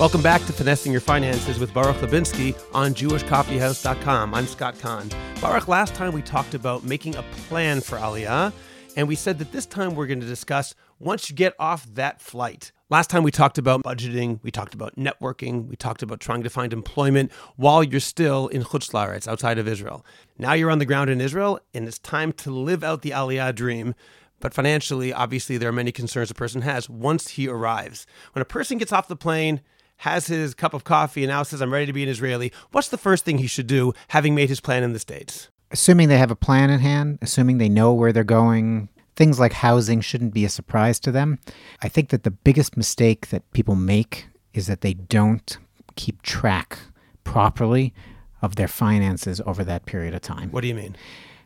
Welcome back to Finessing Your Finances with Baruch Labinsky on JewishCoffeehouse.com. I'm Scott Kahn. Baruch, last time we talked about making a plan for Aliyah, and we said that this time we're going to discuss once you get off that flight. Last time we talked about budgeting, we talked about networking, we talked about trying to find employment while you're still in Chutz La'aretz, outside of Israel. Now you're on the ground in Israel, and it's time to live out the Aliyah dream. But financially, obviously, there are many concerns a person has once he arrives. When a person gets off the plane, has his cup of coffee and now says, I'm ready to be an Israeli, what's the first thing he should do having made his plan in the States? Assuming they have a plan in hand, assuming they know where they're going, things like housing shouldn't be a surprise to them. I think that the biggest mistake that people make is that they don't keep track properly of their finances over that period of time. What do you mean?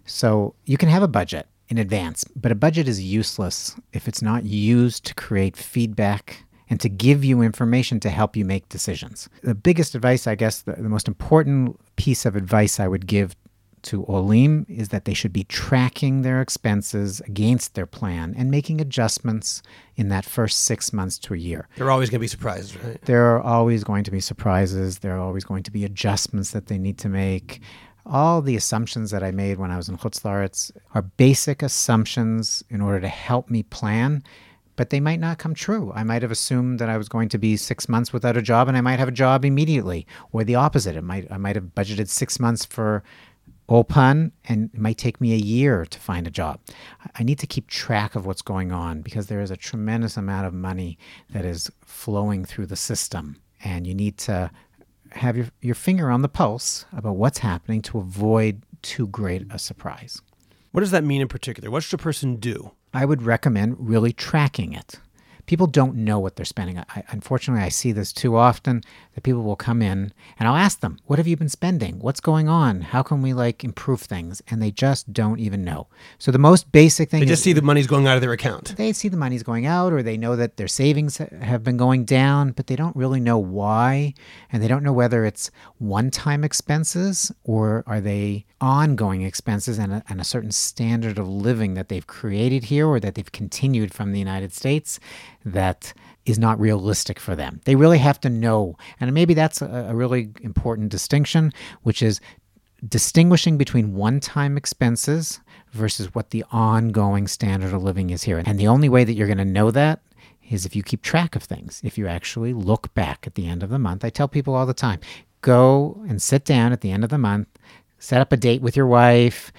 So you can have a budget in advance, but a budget is useless if it's not used to create feedback and to give you information to help you make decisions. The biggest advice, I guess, the, the most important piece of advice I would give to Olim is that they should be tracking their expenses against their plan and making adjustments in that first six months to a year. There are always going to be surprises, right? There are always going to be surprises. There are always going to be adjustments that they need to make. All the assumptions that I made when I was in Chutz La'aretz are basic assumptions in order to help me plan but they might not come true. I might have assumed that I was going to be six months without a job, and I might have a job immediately, or the opposite. It might I might have budgeted six months for Ulpan, and it might take me a year to find a job. I need to keep track of what's going on because there is a tremendous amount of money that is flowing through the system, and you need to have your, your finger on the pulse about what's happening to avoid too great a surprise. What does that mean in particular? What should a person do? I would recommend really tracking it. People don't know what they're spending. I, unfortunately, I see this too often that people will come in and I'll ask them, "What have you been spending? What's going on? How can we like improve things?" And they just don't even know. So the most basic thing They just is see the money's going out of their account. they see the money's going out or they know that their savings have been going down, but they don't really know why. And they don't know whether it's one time expenses or are they ongoing expenses and a, and a certain standard of living that they've created here or that they've continued from the United States that is not realistic for them. They really have to know. And maybe that's a, a really important distinction, which is distinguishing between one time expenses versus what the ongoing standard of living is here. And the only way that you're going to know that is if you keep track of things, if you actually look back at the end of the month. I tell people all the time go and sit down at the end of the month, set up a date with your wife.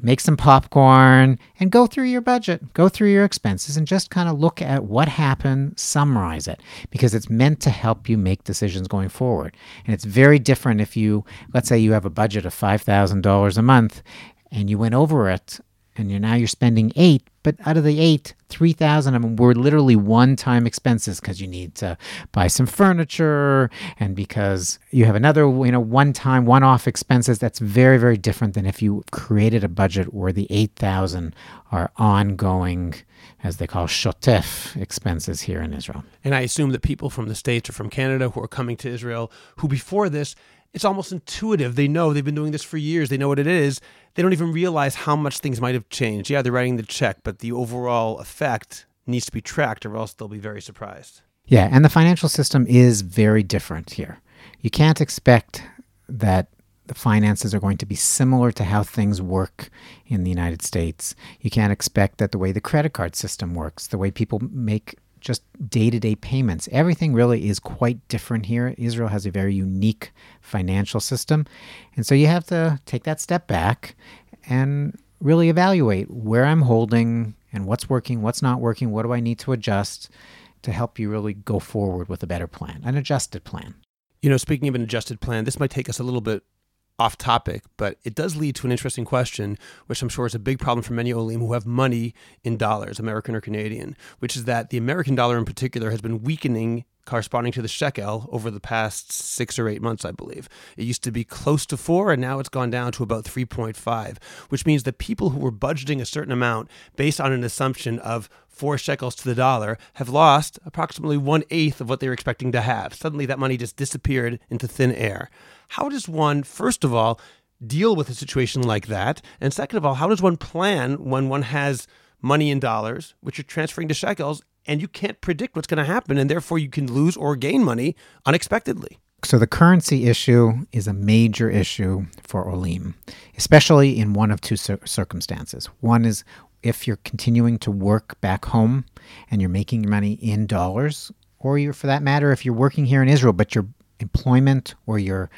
Make some popcorn and go through your budget, go through your expenses, and just kind of look at what happened, summarize it, because it's meant to help you make decisions going forward. And it's very different if you, let's say, you have a budget of $5,000 a month and you went over it and you're now you're spending eight, but out of the eight, three thousand of them were literally one-time expenses because you need to buy some furniture and because you have another you know one-time, one-off expenses. That's very very different than if you created a budget where the eight thousand are ongoing, as they call shotef expenses here in Israel. And I assume that people from the States or from Canada who are coming to Israel, who before this, it's almost intuitive. They know they've been doing this for years. They know what it is. They don't even realize how much things might have changed. Yeah, they're writing the check, but the overall effect needs to be tracked or else they'll be very surprised. Yeah, and the financial system is very different here. You can't expect that the finances are going to be similar to how things work in the United States. You can't expect that the way the credit card system works, the way people make just day to day payments. Everything really is quite different here. Israel has a very unique financial system. And so you have to take that step back and really evaluate where I'm holding and what's working, what's not working, what do I need to adjust to help you really go forward with a better plan, an adjusted plan. You know, speaking of an adjusted plan, this might take us a little bit off topic, but it does lead to an interesting question, which I'm sure is a big problem for many Olim who have money in dollars, American or Canadian, which is that the American dollar in particular has been weakening corresponding to the shekel over the past six or eight months, I believe. It used to be close to four, and now it's gone down to about 3.5, which means that people who were budgeting a certain amount based on an assumption of four shekels to the dollar have lost approximately one eighth of what they were expecting to have. Suddenly, that money just disappeared into thin air. How does one, first of all, deal with a situation like that? And second of all, how does one plan when one has money in dollars, which you're transferring to shekels, and you can't predict what's going to happen, and therefore you can lose or gain money unexpectedly. So the currency issue is a major issue for Olim, especially in one of two cir- circumstances. One is if you're continuing to work back home and you're making your money in dollars, or you're, for that matter, if you're working here in Israel, but your employment or your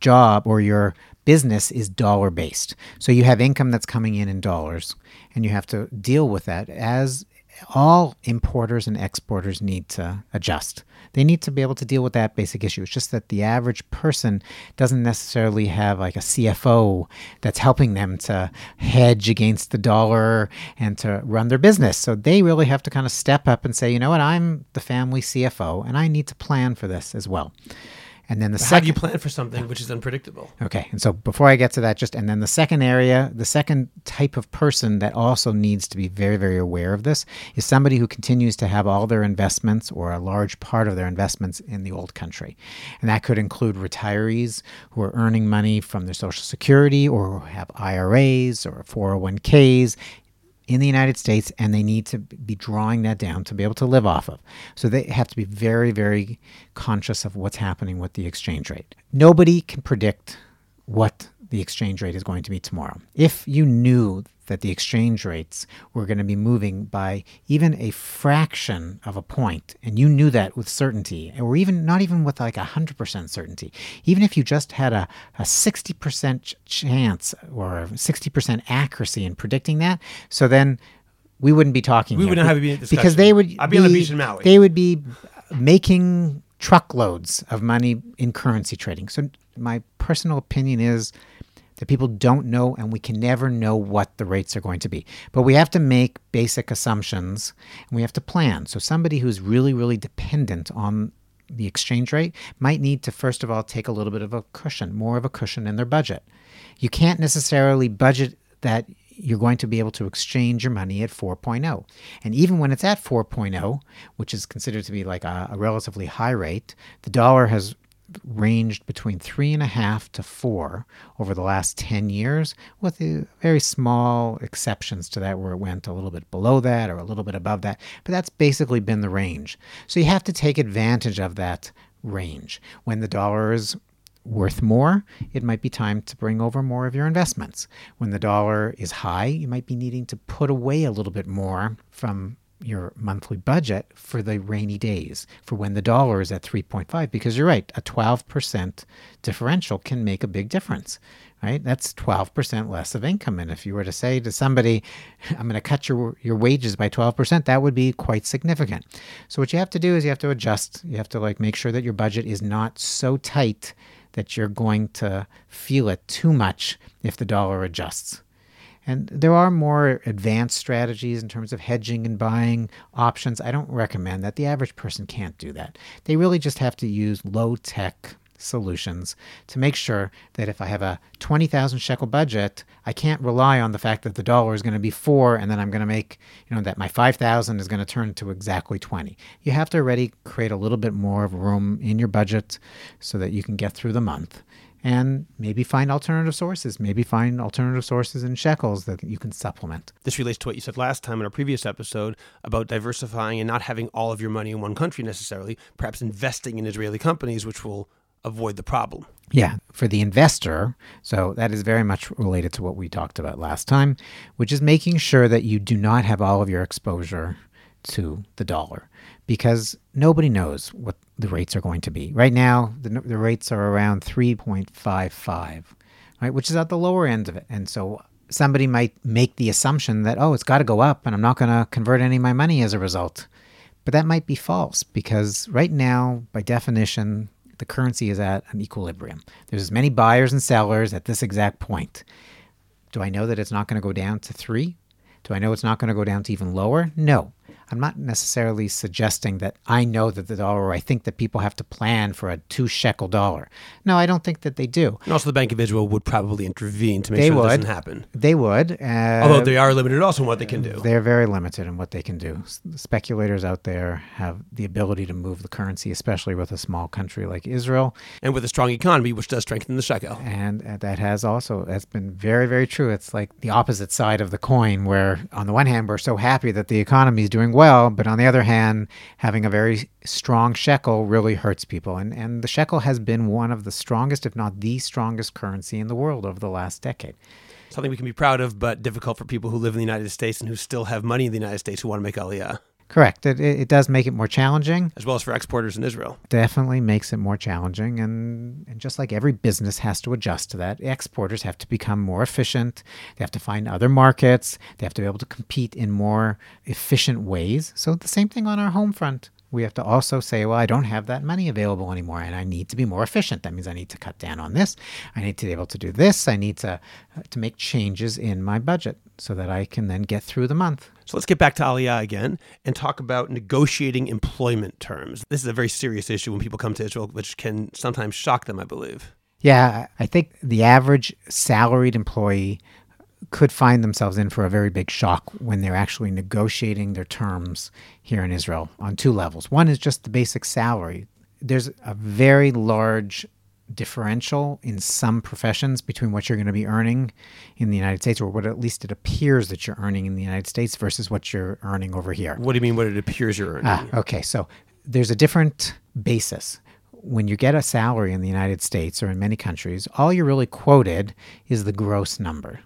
job or your business is dollar based. So you have income that's coming in in dollars and you have to deal with that as all importers and exporters need to adjust. They need to be able to deal with that basic issue. It's just that the average person doesn't necessarily have like a CFO that's helping them to hedge against the dollar and to run their business. So they really have to kind of step up and say, you know what, I'm the family CFO and I need to plan for this as well. And then the How do second you plan for something which is unpredictable? Okay. And so before I get to that, just and then the second area, the second type of person that also needs to be very, very aware of this is somebody who continues to have all their investments or a large part of their investments in the old country. And that could include retirees who are earning money from their Social Security or who have IRAs or 401ks in the United States and they need to be drawing that down to be able to live off of. So they have to be very, very conscious of what's happening with the exchange rate. Nobody can predict what the exchange rate is going to be tomorrow. If you knew that the exchange rates were going to be moving by even a fraction of a point, and you knew that with certainty, or even not even with like a 100% certainty, even if you just had a, a 60% chance or 60% accuracy in predicting that, so then we wouldn't be talking. We wouldn't have discussion. because they would. I'd be on the be- beach in Maui. They would be making truckloads of money in currency trading. So my personal opinion is that people don't know and we can never know what the rates are going to be. But we have to make basic assumptions and we have to plan. So somebody who's really really dependent on the exchange rate might need to first of all take a little bit of a cushion, more of a cushion in their budget. You can't necessarily budget that you're going to be able to exchange your money at 4.0. And even when it's at 4.0, which is considered to be like a, a relatively high rate, the dollar has ranged between three and a half to four over the last 10 years, with very small exceptions to that where it went a little bit below that or a little bit above that. But that's basically been the range. So you have to take advantage of that range. When the dollar is worth more, it might be time to bring over more of your investments. When the dollar is high, you might be needing to put away a little bit more from your monthly budget for the rainy days, for when the dollar is at 3.5, because you're right, a 12% differential can make a big difference. Right? That's 12% less of income. And if you were to say to somebody, I'm going to cut your, your wages by 12%, that would be quite significant. So what you have to do is you have to adjust. You have to like make sure that your budget is not so tight that you're going to feel it too much if the dollar adjusts. And there are more advanced strategies in terms of hedging and buying options. I don't recommend that. The average person can't do that. They really just have to use low tech solutions to make sure that if I have a 20,000 shekel budget, I can't rely on the fact that the dollar is going to be 4 and then I'm going to make, you know, that my 5,000 is going to turn to exactly 20. You have to already create a little bit more of room in your budget so that you can get through the month and maybe find alternative sources, maybe find alternative sources in shekels that you can supplement. This relates to what you said last time in our previous episode about diversifying and not having all of your money in one country necessarily, perhaps investing in Israeli companies, which will avoid the problem. Yeah, for the investor. So that is very much related to what we talked about last time, which is making sure that you do not have all of your exposure to the dollar because nobody knows what the rates are going to be. Right now, the, the rates are around 3.55, right, which is at the lower end of it. And so somebody might make the assumption that, oh, it's got to go up and I'm not going to convert any of my money as a result. But that might be false because right now, by definition, the currency is at an equilibrium. There's as many buyers and sellers at this exact point. Do I know that it's not going to go down to three? Do I know it's not going to go down to even lower? No. I'm not necessarily suggesting that I know that the dollar, or I think that people have to plan for a two shekel dollar. No, I don't think that they do. And also, the Bank of Israel would probably intervene to make They sure that doesn't happen. They would. Uh, Although they are limited also in what they can do. They're very limited in what they can do. Speculators out there have the ability to move the currency, especially with a small country like Israel. And with a strong economy, which does strengthen the shekel. and uh, that has also that's been very very true it's like the opposite side of the coin where on the one hand we're so happy that the economy is doing well. But on the other hand, having a very strong shekel really hurts people. And, and the shekel has been one of the strongest, if not the strongest currency in the world over the last decade. Something we can be proud of, but difficult for people who live in the United States and who still have money in the United States who want to make Aliyah. Correct. It, it, it does make it more challenging. As well as for exporters in Israel. Definitely makes it more challenging. And, and just like every business has to adjust to that, exporters have to become more efficient. They have to find other markets. They have to be able to compete in more efficient ways. So the same thing on our home front we have to also say, well, I don't have that money available anymore and I need to be more efficient. That means I need to cut down on this. I need to be able to do this. I need to, uh, to make changes in my budget so that I can then get through the month. So let's get back to Aliyah again and talk about negotiating employment terms. This is a very serious issue when people come to Israel, which can sometimes shock them, I believe. Yeah, I think the average salaried employee could find themselves in for a very big shock when they're actually negotiating their terms here in Israel on two levels. One is just the basic salary. There's a very large differential in some professions between what you're going to be earning in the United States, or what at least it appears that you're earning in the United States versus what you're earning over here. What do you mean, what it appears you're earning? Ah, okay. So there's a different basis. When you get a salary in the United States or in many countries, all you're really quoted is the gross number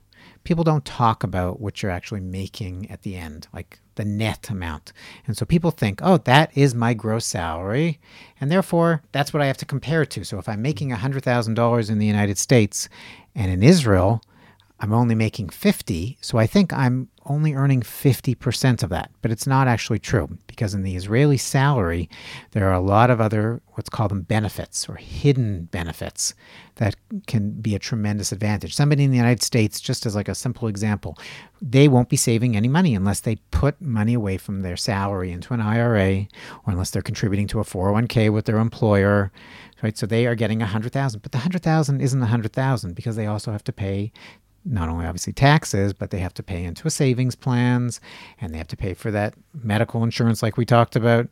people don't talk about what you're actually making at the end, like the net amount. And so people think, oh, that is my gross salary. And therefore, that's what I have to compare it to. So if I'm making $100,000 in the United States and in Israel, I'm only making 50. So I think I'm only earning 50% of that. But it's not actually true because in the Israeli salary, there are a lot of other, what's called them benefits or hidden benefits that can be a tremendous advantage. Somebody in the United States, just as like a simple example, they won't be saving any money unless they put money away from their salary into an IRA or unless they're contributing to a 401k with their employer right so they are getting a 100000 but the 100000 isn't a 100000 because they also have to pay not only obviously taxes, but they have to pay into a savings plans and they have to pay for that medical insurance like we talked about.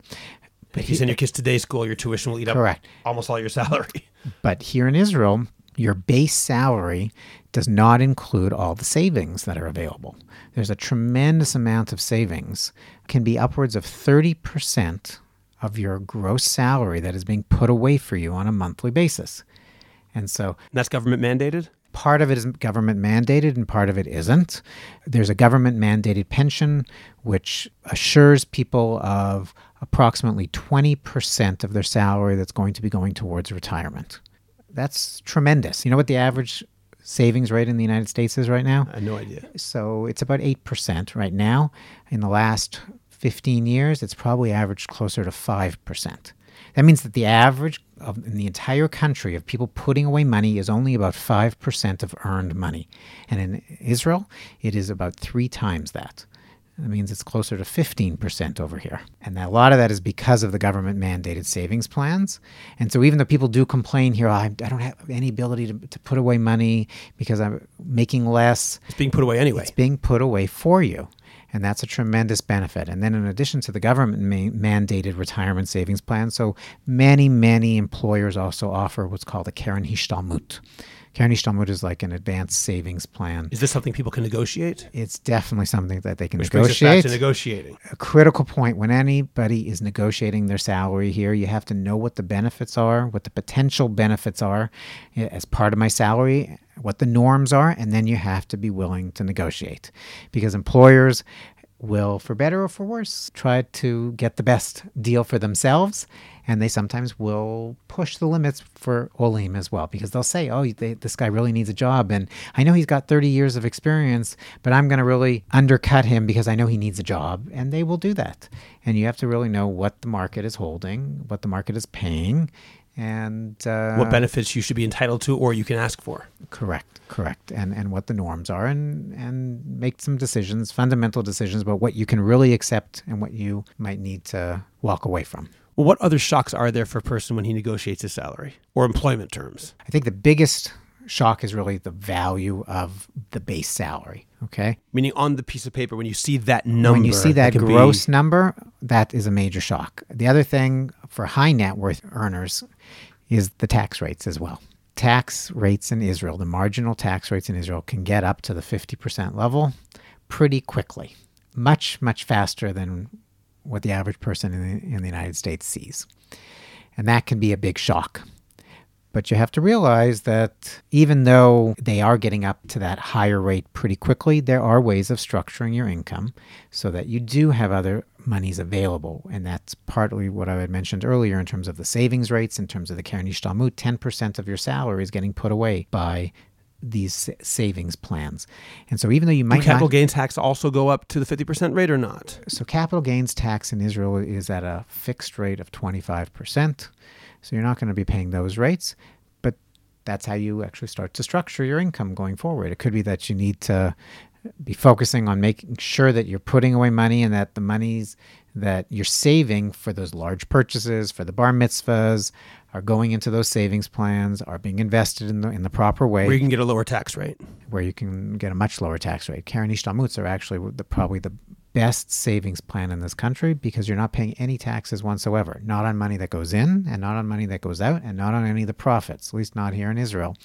But if you send your kids to day school, your tuition will eat correct. up almost all your salary. But here in Israel, your base salary does not include all the savings that are available. There's a tremendous amount of savings, can be upwards of 30% of your gross salary that is being put away for you on a monthly basis. And so and that's government mandated? Part of it is government mandated and part of it isn't. There's a government mandated pension, which assures people of approximately 20% of their salary that's going to be going towards retirement. That's tremendous. You know what the average savings rate in the United States is right now? I have no idea. So it's about 8% right now. In the last 15 years, it's probably averaged closer to 5%. That means that the average of, in the entire country of people putting away money is only about 5% of earned money. And in Israel, it is about three times that. That means it's closer to 15% over here. And a lot of that is because of the government mandated savings plans. And so even though people do complain here, oh, I, I don't have any ability to, to put away money because I'm making less. It's being put away anyway. It's being put away for you and that's a tremendous benefit. And then, in addition to the government ma- mandated retirement savings plan, so many, many employers also offer what's called a Keren Hishtalmut. Keren Hishtalmut is like an advanced savings plan. Is this something people can negotiate? It's definitely something that they can Which negotiate. Brings us back to negotiating. A critical point when anybody is negotiating their salary here, you have to know what the benefits are, what the potential benefits are eh, as part of my salary, what the norms are, and then you have to be willing to negotiate. Because employers will, for better or for worse, try to get the best deal for themselves. And they sometimes will push the limits for Olim as well, because they'll say, oh, they, this guy really needs a job. And I know he's got 30 years of experience, but I'm going to really undercut him because I know he needs a job. And they will do that. And you have to really know what the market is holding, what the market is paying, and uh, what benefits you should be entitled to or you can ask for. Correct, correct, and and what the norms are, and and make some decisions, fundamental decisions about what you can really accept and what you might need to walk away from. Well, what other shocks are there for a person when he negotiates his salary or employment terms? I think the biggest shock is really the value of the base salary. Okay. Meaning on the piece of paper, when you see that number, when you see that gross be... number, that is a major shock. The other thing for high net worth earners is the tax rates as well. Tax rates in Israel, the marginal tax rates in Israel can get up to the 50% level pretty quickly, much, much faster than what the average person in the, in the United States sees. And that can be a big shock. But you have to realize that even though they are getting up to that higher rate pretty quickly, there are ways of structuring your income so that you do have other monies available. And that's partly what I had mentioned earlier in terms of the savings rates, in terms of the Keren Hishtalmut, 10% of your salary is getting put away by these savings plans. And so even though you might Do capital not, gains tax also go up to the 50% rate or not? so capital gains tax in Israel is at a fixed rate of 25%. So you're not going to be paying those rates, but that's how you actually start to structure your income going forward. It could be that you need to be focusing on making sure that you're putting away money and that the monies that you're saving for those large purchases, for the bar mitzvahs, are going into those savings plans, are being invested in the in the proper way Where you can get a lower tax rate. where you can get a much lower tax rate. Keren Hishtalmuts are actually the, probably the best savings plan in this country because you're not paying any taxes whatsoever. Not on money that goes in, and not on money that goes out, and not on any of the profits. At least not here in Israel.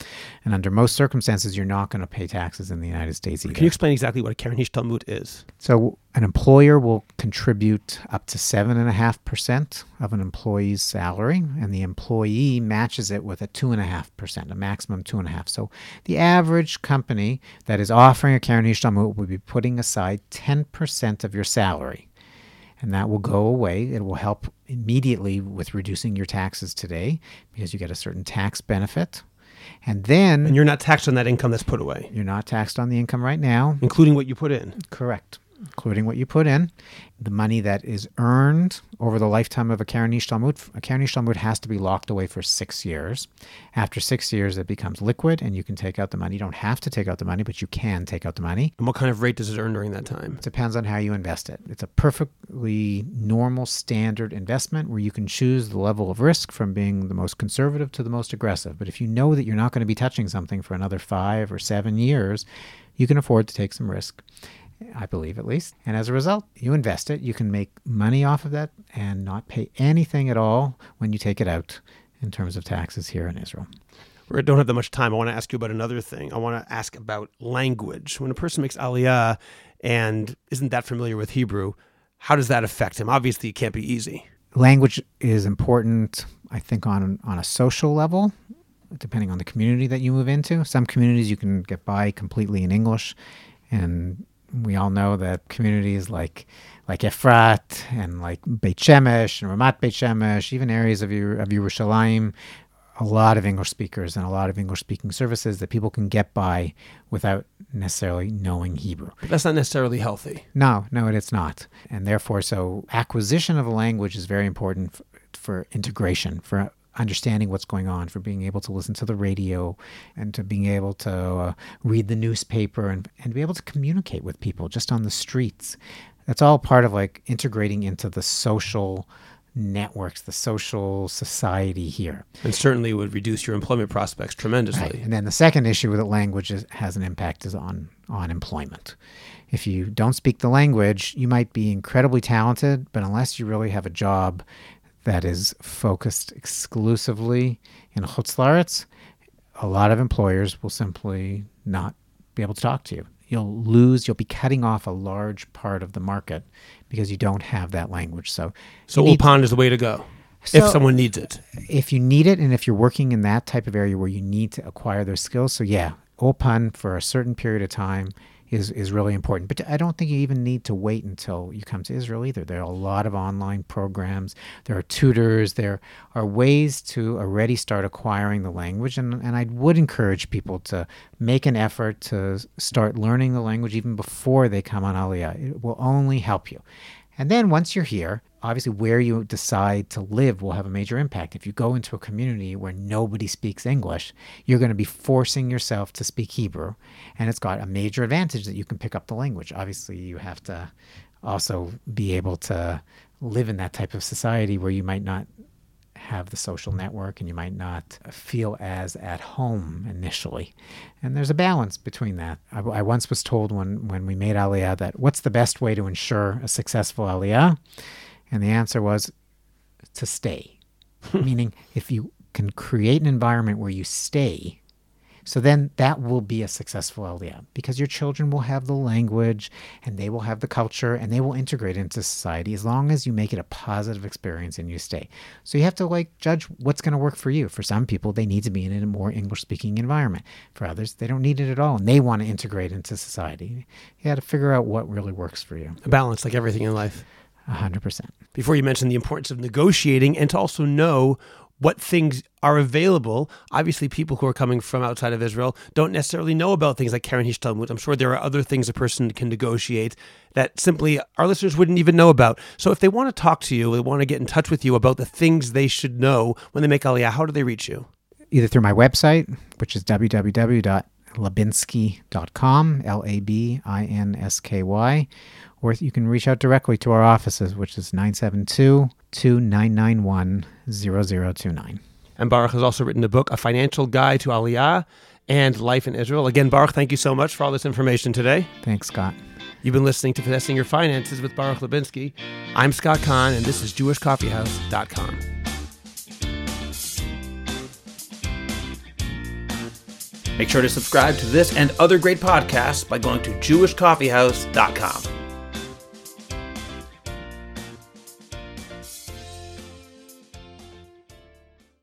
And under most circumstances, you're not going to pay taxes in the United States either. Can you explain exactly what a Keren Hishtalmut is? So an employer will contribute up to seven and a half percent of an employee's salary, and the employee matches it with a two and a half percent, a maximum 2.5. So the average company that is offering a Keren Hishtalmut will be putting aside ten percent of your salary. And that will go away. It will help immediately with reducing your taxes today because you get a certain tax benefit. And then And you're not taxed on that income that's put away, you're not taxed on the income right now. including what you put in. Correct. Including what you put in. The money that is earned over the lifetime of a Keren Hishtalmut, a Keren Hishtalmut has to be locked away for six years. After six years, it becomes liquid and you can take out the money. You don't have to take out the money, but you can take out the money. And what kind of rate does it earn during that time? It depends on how you invest it. It's a perfectly normal standard investment where you can choose the level of risk from being the most conservative to the most aggressive. But if you know that you're not going to be touching something for another five or seven years, you can afford to take some risk. I believe at least. And as a result, you invest it. You can make money off of that and not pay anything at all when you take it out in terms of taxes here in Israel. We don't have that much time. I want to ask you about another thing. I want to ask about language. When a person makes aliyah and isn't that familiar with Hebrew, how does that affect him? Obviously, it can't be easy. Language is important, I think, on on a social level, depending on the community that you move into. Some communities you can get by completely in English, and we all know that communities like like Efrat and like Beit Shemesh and Ramat Beit Shemesh, even areas of Yer- of Yerushalayim, a lot of English speakers and a lot of English speaking services that people can get by without necessarily knowing Hebrew. But that's not necessarily healthy. No, no, it's not. And therefore, so acquisition of a language is very important f- for integration, for understanding what's going on, for being able to listen to the radio and to being able to uh, read the newspaper and, and be able to communicate with people just on the streets. That's all part of like integrating into the social networks, the social society here. And certainly would reduce your employment prospects tremendously. Right. And then the second issue with the language is, has an impact is on on employment. If you don't speak the language, you might be incredibly talented, but unless you really have a job that is focused exclusively in Chutz La'aretz, a lot of employers will simply not be able to talk to you. You'll lose, you'll be cutting off a large part of the market because you don't have that language. So, So need- is the way to go So- if someone needs it. if you need it and if you're working in that type of area where you need to acquire those skills so yeah Ulpan for a certain period of time is is really important. But i don't think you even need to wait until you come to israel either. There are a lot of online programs. There are tutors. There are ways to already start acquiring the language. And, and i would encourage people to make an effort to start learning the language even before they come on aliyah. It will only help you. And then once you're here, obviously where you decide to live will have a major impact. If you go into a community where nobody speaks English, you're going to be forcing yourself to speak Hebrew. And it's got a major advantage that you can pick up the language. Obviously, you have to also be able to live in that type of society where you might not have the social network and you might not feel as at home initially. And there's a balance between that. I, I once was told when, when we made Aliyah that what's the best way to ensure a successful Aliyah? And the answer was to stay. Meaning, if you can create an environment where you stay, So then that will be a successful Aliyah because your children will have the language and they will have the culture and they will integrate into society as long as you make it a positive experience and you stay. So you have to like judge what's going to work for you. For some people, they need to be in a more English speaking environment. For others, they don't need it at all and they want to integrate into society. You got to figure out what really works for you. A balance, like everything in life. 100%. Before you mentioned the importance of negotiating and to also know what things are available. Obviously, people who are coming from outside of Israel don't necessarily know about things like Keren Hishtalmut. I'm sure there are other things a person can negotiate that simply our listeners wouldn't even know about. So if they want to talk to you, they want to get in touch with you about the things they should know when they make Aliyah, how do they reach you? Either through my website, which is www.labinsky.com, L A B I N S K Y, or you can reach out directly to our offices, which is 972 2991 0029. And Baruch has also written a book, A Financial Guide to Aliyah and Life in Israel. Again, Baruch, thank you so much for all this information today. Thanks, Scott. You've been listening to Finessing Your Finances with Baruch Labinsky. I'm Scott Kahn, and this is JewishCoffeehouse.com. Make sure to subscribe to this and other great podcasts by going to JewishCoffeehouse.com.